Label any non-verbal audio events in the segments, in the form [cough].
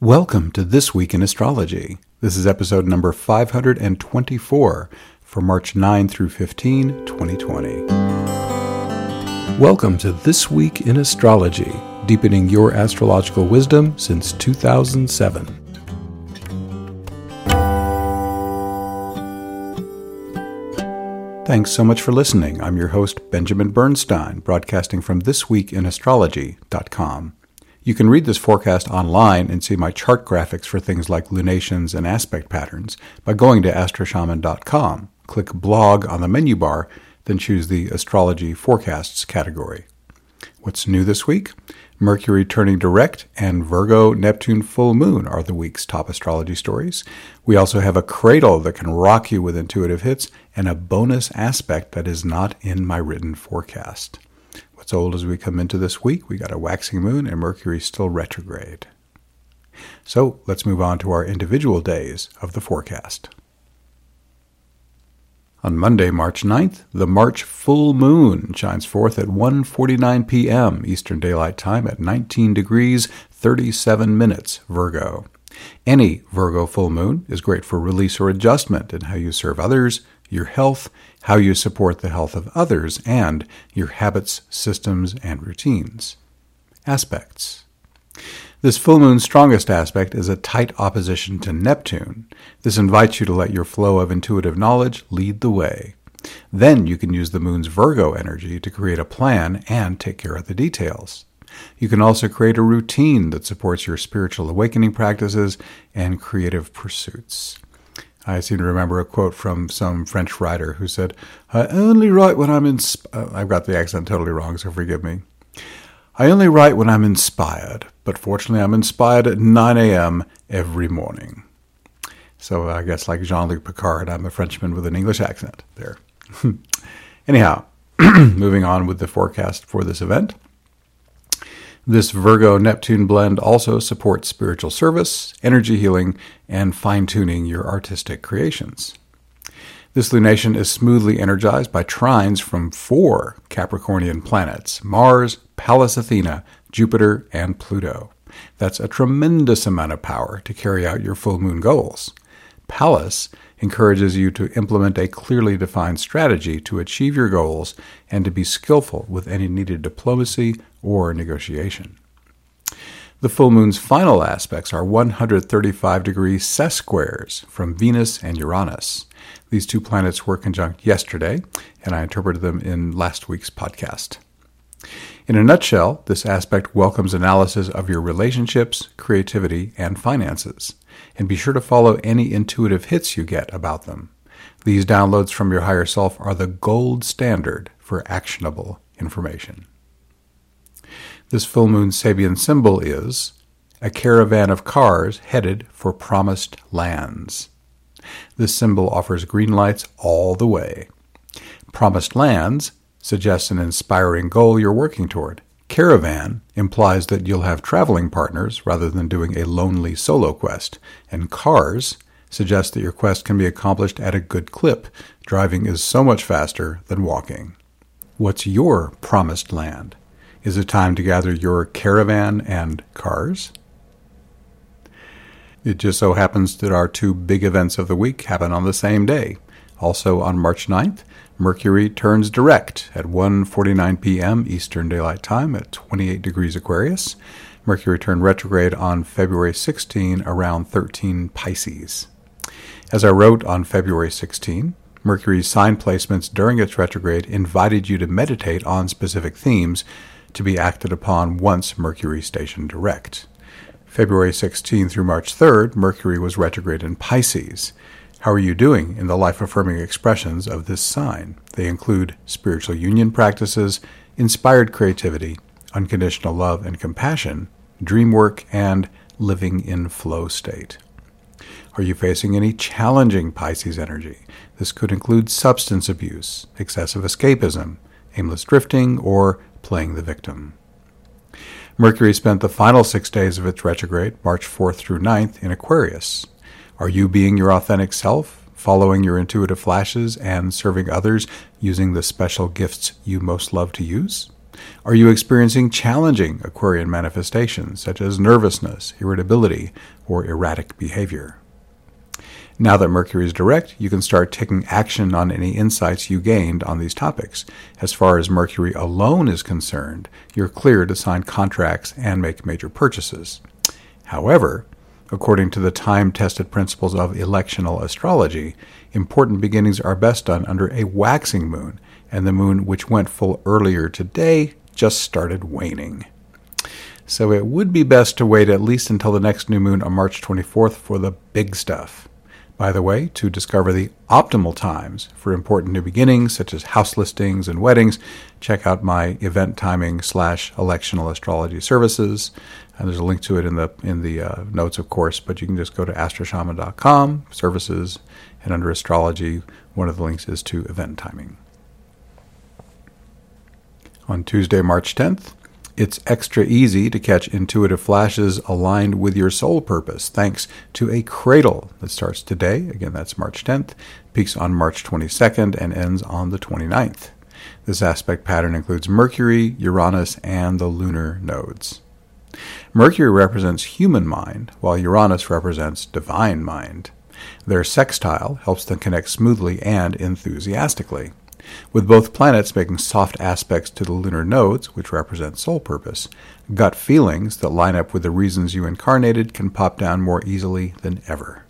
Welcome to This Week in Astrology. This is episode number 524 for March 9 through 15, 2020. Welcome to This Week in Astrology, deepening your astrological wisdom since 2007. Thanks so much for listening. I'm your host, Benjamin Bernstein, broadcasting from thisweekinastrology.com. You can read this forecast online and see my chart graphics for things like lunations and aspect patterns by going to astroshaman.com. Click blog on the menu bar, then choose the astrology forecasts category. What's new this week? Mercury turning direct and Virgo Neptune full moon are the week's top astrology stories. We also have a cradle that can rock you with intuitive hits and a bonus aspect that is not in my written forecast. What's old as we come into this week? We got a waxing moon and Mercury still retrograde. So let's move on to our individual days of the forecast. On Monday, March 9th, the March full moon shines forth at 1:49 p.m. Eastern Daylight Time at 19 degrees 37 minutes Virgo. Any Virgo full moon is great for release or adjustment in how you serve others, your health, how you support the health of others, and your habits, systems, and routines. Aspects. This full moon's strongest aspect is a tight opposition to Neptune. This invites you to let your flow of intuitive knowledge lead the way. Then you can use the moon's Virgo energy to create a plan and take care of the details. You can also create a routine that supports your spiritual awakening practices and creative pursuits. I seem to remember a quote from some French writer who said, I only write when I'm inspired. Uh, I've got the accent totally wrong, so forgive me. I only write when I'm inspired, but fortunately I'm inspired at 9 a.m. every morning. So I guess like Jean Luc Picard, I'm a Frenchman with an English accent there. [laughs] Anyhow, [clears throat] moving on with the forecast for this event. This Virgo Neptune blend also supports spiritual service, energy healing, and fine tuning your artistic creations. This lunation is smoothly energized by trines from four Capricornian planets Mars, Pallas Athena, Jupiter, and Pluto. That's a tremendous amount of power to carry out your full moon goals. Pallas encourages you to implement a clearly defined strategy to achieve your goals and to be skillful with any needed diplomacy or negotiation. The full moon's final aspects are 135 degree sesquisquares from Venus and Uranus. These two planets were conjunct yesterday, and I interpreted them in last week's podcast. In a nutshell, this aspect welcomes analysis of your relationships, creativity, and finances and be sure to follow any intuitive hits you get about them. These downloads from your higher self are the gold standard for actionable information. This full moon Sabian symbol is a caravan of cars headed for promised lands. This symbol offers green lights all the way. Promised lands suggests an inspiring goal you're working toward. Caravan implies that you'll have traveling partners rather than doing a lonely solo quest, and cars suggest that your quest can be accomplished at a good clip. Driving is so much faster than walking. What's your promised land? Is it time to gather your caravan and cars? It just so happens that our two big events of the week happen on the same day. Also on March 9th, Mercury turns direct at 1:49 p.m. Eastern Daylight Time at 28 degrees Aquarius. Mercury turned retrograde on February 16 around 13 Pisces. As I wrote on February 16, Mercury's sign placements during its retrograde invited you to meditate on specific themes to be acted upon once Mercury stationed direct. February 16 through March 3rd, Mercury was retrograde in Pisces. How are you doing in the life affirming expressions of this sign? They include spiritual union practices, inspired creativity, unconditional love and compassion, dream work, and living in flow state. Are you facing any challenging Pisces energy? This could include substance abuse, excessive escapism, aimless drifting, or playing the victim. Mercury spent the final six days of its retrograde, March 4th through 9th, in Aquarius. Are you being your authentic self, following your intuitive flashes, and serving others using the special gifts you most love to use? Are you experiencing challenging Aquarian manifestations such as nervousness, irritability, or erratic behavior? Now that Mercury is direct, you can start taking action on any insights you gained on these topics. As far as Mercury alone is concerned, you're clear to sign contracts and make major purchases. However, according to the time tested principles of electional astrology, important beginnings are best done under a waxing moon, and the moon, which went full earlier today, just started waning. So it would be best to wait at least until the next new moon on March 24th for the big stuff. By the way, to discover the optimal times for important new beginnings, such as house listings and weddings, check out my event timing slash electional astrology services. And there's a link to it in the in the uh, notes, of course. But you can just go to astroshaman.com services, and under astrology, one of the links is to event timing. On Tuesday, March 10th, it's extra easy to catch intuitive flashes aligned with your soul purpose thanks to a cradle that starts today. Again, that's March 10th, peaks on March 22nd, and ends on the 29th. This aspect pattern includes Mercury, Uranus, and the lunar nodes. Mercury represents human mind, while Uranus represents divine mind. Their sextile helps them connect smoothly and enthusiastically with both planets making soft aspects to the lunar nodes, which represent soul purpose. Gut feelings that line up with the reasons you incarnated can pop down more easily than ever.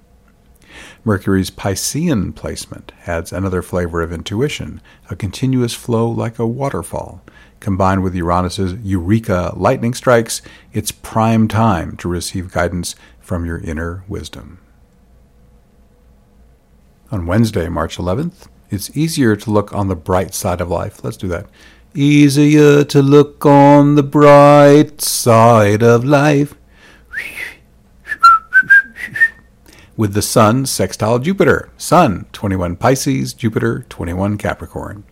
Mercury's Piscean placement adds another flavor of intuition, a continuous flow like a waterfall. Combined with Uranus's Eureka lightning strikes, it's prime time to receive guidance from your inner wisdom. On Wednesday, March 11th, it's easier to look on the bright side of life. Let's do that. Easier to look on the bright side of life. With the Sun sextile Jupiter. Sun 21 Pisces, Jupiter 21 Capricorn.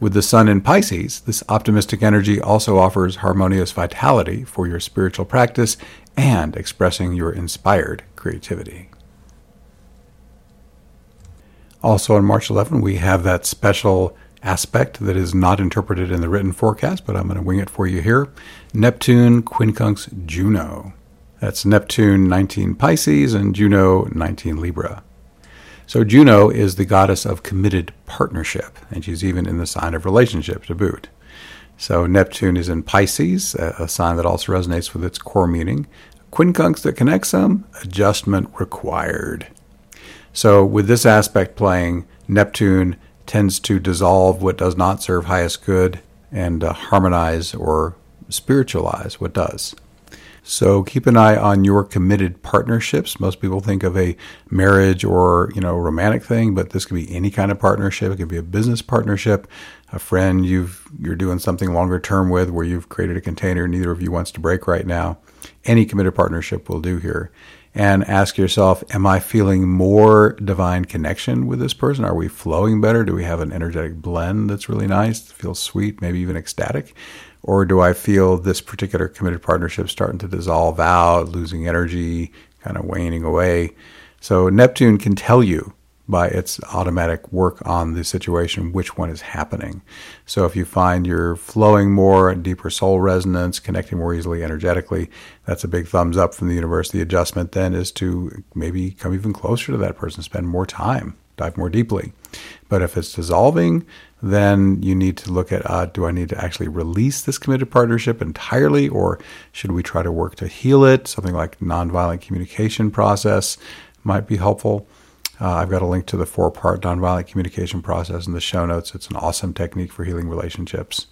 With the Sun in Pisces, this optimistic energy also offers harmonious vitality for your spiritual practice and expressing your inspired creativity. Also on March 11, we have that special aspect that is not interpreted in the written forecast, but I'm going to wing it for you here. Neptune quincunx Juno. That's Neptune 19 Pisces and Juno 19 Libra. So Juno is the goddess of committed partnership, and she's even in the sign of relationship to boot. So Neptune is in Pisces, a sign that also resonates with its core meaning. Quincunx that connects them, adjustment required. So, with this aspect playing, Neptune tends to dissolve what does not serve highest good and uh, harmonize or spiritualize what does. So keep an eye on your committed partnerships. Most people think of a marriage or, you know, romantic thing, but this could be any kind of partnership. It could be a business partnership, a friend you've you're doing something longer term with where you've created a container neither of you wants to break right now. Any committed partnership will do here and ask yourself, am I feeling more divine connection with this person? Are we flowing better? Do we have an energetic blend that's really nice, feels sweet, maybe even ecstatic? Or do I feel this particular committed partnership starting to dissolve out, losing energy, kind of waning away? So Neptune can tell you by its automatic work on the situation which one is happening. So if you find you're flowing more, deeper soul resonance, connecting more easily energetically, that's a big thumbs up from the universe. The adjustment then is to maybe come even closer to that person, spend more time, dive more deeply. But if it's dissolving, then you need to look at uh, do I need to actually release this committed partnership entirely, or should we try to work to heal it? Something like nonviolent communication process might be helpful. Uh, I've got a link to the four part nonviolent communication process in the show notes. It's an awesome technique for healing relationships.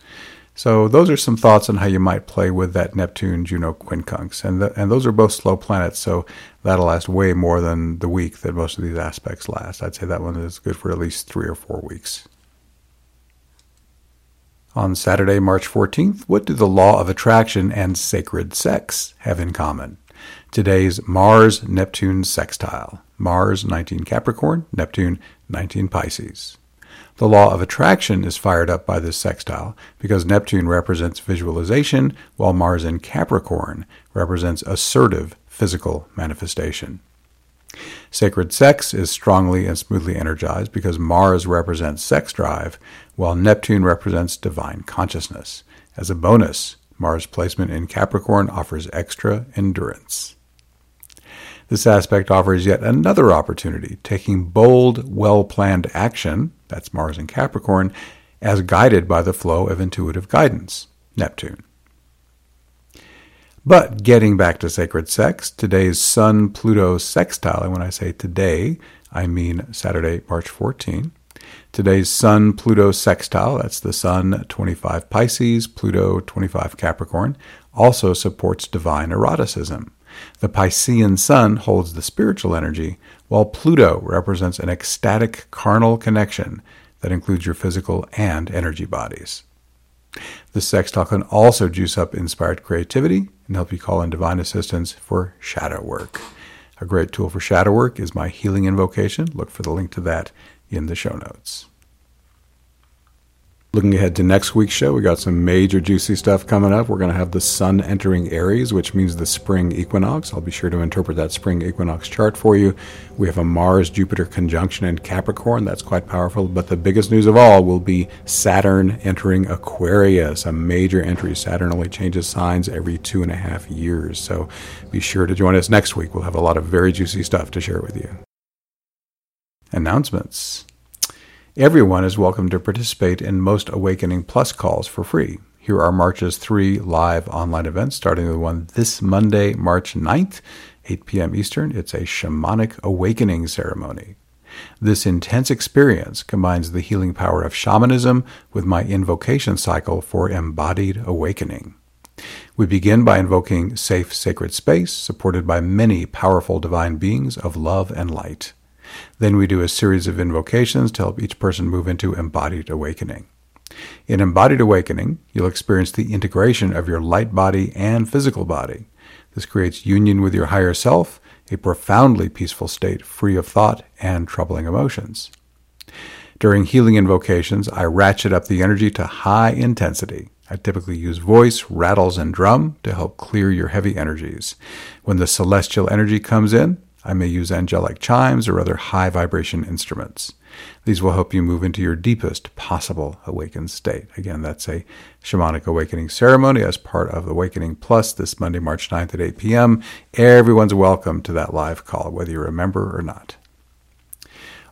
So, those are some thoughts on how you might play with that Neptune Juno quincunx. And, the, and those are both slow planets, so that'll last way more than the week that most of these aspects last. I'd say that one is good for at least three or four weeks. On Saturday, March 14th, what do the law of attraction and sacred sex have in common? Today's Mars Neptune sextile. Mars 19 Capricorn, Neptune 19 Pisces. The law of attraction is fired up by this sextile because Neptune represents visualization, while Mars in Capricorn represents assertive physical manifestation. Sacred sex is strongly and smoothly energized because Mars represents sex drive, while Neptune represents divine consciousness. As a bonus, Mars placement in Capricorn offers extra endurance. This aspect offers yet another opportunity, taking bold, well planned action, that's Mars in Capricorn, as guided by the flow of intuitive guidance, Neptune. But getting back to sacred sex, today's Sun Pluto sextile, and when I say today, I mean Saturday, March 14. Today's Sun Pluto sextile, that's the Sun 25 Pisces, Pluto 25 Capricorn, also supports divine eroticism. The Piscean Sun holds the spiritual energy, while Pluto represents an ecstatic carnal connection that includes your physical and energy bodies. The sextile can also juice up inspired creativity and help you call in divine assistance for shadow work. A great tool for shadow work is my healing invocation. Look for the link to that in the show notes. Looking ahead to next week's show, we got some major juicy stuff coming up. We're going to have the sun entering Aries, which means the spring equinox. I'll be sure to interpret that spring equinox chart for you. We have a Mars Jupiter conjunction in Capricorn. That's quite powerful. But the biggest news of all will be Saturn entering Aquarius, a major entry. Saturn only changes signs every two and a half years. So be sure to join us next week. We'll have a lot of very juicy stuff to share with you. Announcements. Everyone is welcome to participate in most Awakening Plus calls for free. Here are March's three live online events, starting with one this Monday, March 9th, 8 p.m. Eastern. It's a shamanic awakening ceremony. This intense experience combines the healing power of shamanism with my invocation cycle for embodied awakening. We begin by invoking safe, sacred space, supported by many powerful divine beings of love and light. Then we do a series of invocations to help each person move into embodied awakening. In embodied awakening, you'll experience the integration of your light body and physical body. This creates union with your higher self, a profoundly peaceful state free of thought and troubling emotions. During healing invocations, I ratchet up the energy to high intensity. I typically use voice, rattles, and drum to help clear your heavy energies. When the celestial energy comes in, I may use angelic chimes or other high vibration instruments. These will help you move into your deepest possible awakened state. Again, that's a shamanic awakening ceremony as part of the Awakening Plus this Monday, March 9th at 8 p.m. Everyone's welcome to that live call, whether you're a member or not.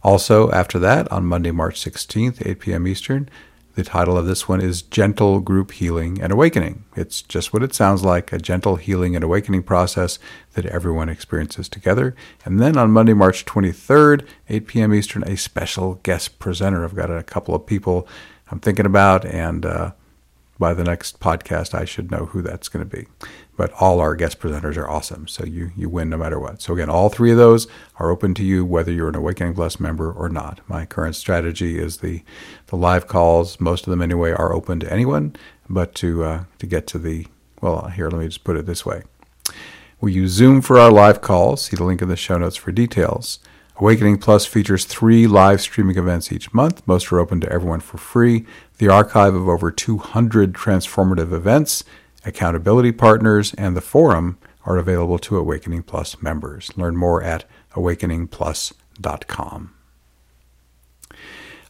Also, after that, on Monday, March 16th, 8 p.m. Eastern, the title of this one is Gentle Group Healing and Awakening. It's just what it sounds like a gentle healing and awakening process that everyone experiences together. And then on Monday, March 23rd, 8 p.m. Eastern, a special guest presenter. I've got a couple of people I'm thinking about, and uh, by the next podcast, I should know who that's going to be. But all our guest presenters are awesome, so you you win no matter what. So again, all three of those are open to you, whether you're an Awakening Plus member or not. My current strategy is the the live calls. Most of them anyway are open to anyone, but to uh, to get to the well, here let me just put it this way: we use Zoom for our live calls. See the link in the show notes for details. Awakening Plus features three live streaming events each month. Most are open to everyone for free. The archive of over 200 transformative events, accountability partners, and the forum are available to Awakening Plus members. Learn more at awakeningplus.com.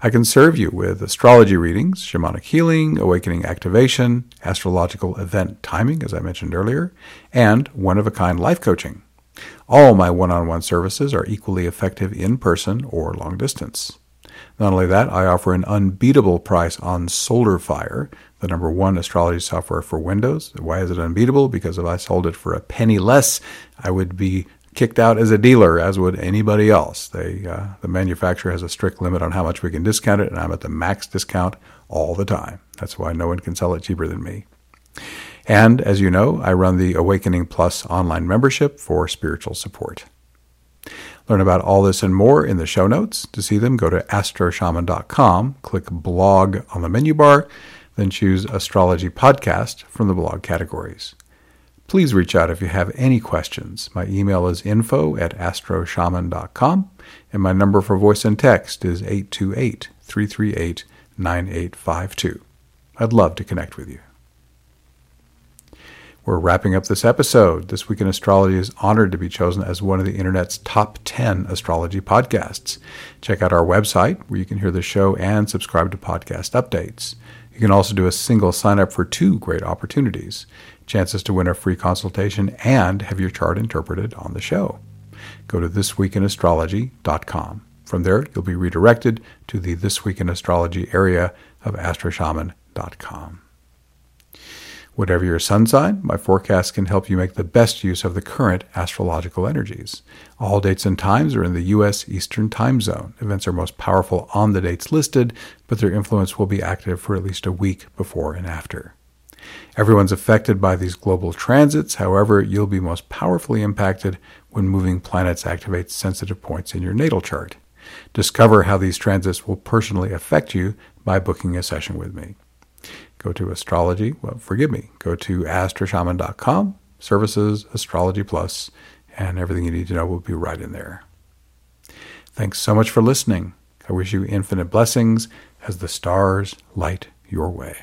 I can serve you with astrology readings, shamanic healing, awakening activation, astrological event timing, as I mentioned earlier, and one of a kind life coaching. All my one on one services are equally effective in person or long distance. Not only that, I offer an unbeatable price on SolarFire, the number one astrology software for Windows. Why is it unbeatable? Because if I sold it for a penny less, I would be kicked out as a dealer, as would anybody else. They, uh, the manufacturer has a strict limit on how much we can discount it, and I'm at the max discount all the time. That's why no one can sell it cheaper than me. And as you know, I run the Awakening Plus online membership for spiritual support. Learn about all this and more in the show notes. To see them, go to astroshaman.com, click blog on the menu bar, then choose Astrology Podcast from the blog categories. Please reach out if you have any questions. My email is info at astroshaman.com, and my number for voice and text is 828 338 9852. I'd love to connect with you. We're wrapping up this episode. This Week in Astrology is honored to be chosen as one of the Internet's top 10 astrology podcasts. Check out our website where you can hear the show and subscribe to podcast updates. You can also do a single sign up for two great opportunities chances to win a free consultation and have your chart interpreted on the show. Go to thisweekinastrology.com. From there, you'll be redirected to the This Week in Astrology area of astroshaman.com. Whatever your sun sign, my forecast can help you make the best use of the current astrological energies. All dates and times are in the U.S. Eastern Time Zone. Events are most powerful on the dates listed, but their influence will be active for at least a week before and after. Everyone's affected by these global transits, however, you'll be most powerfully impacted when moving planets activate sensitive points in your natal chart. Discover how these transits will personally affect you by booking a session with me go to astrology, well, forgive me, go to astroshaman.com, services, astrology plus, and everything you need to know will be right in there. Thanks so much for listening. I wish you infinite blessings as the stars light your way.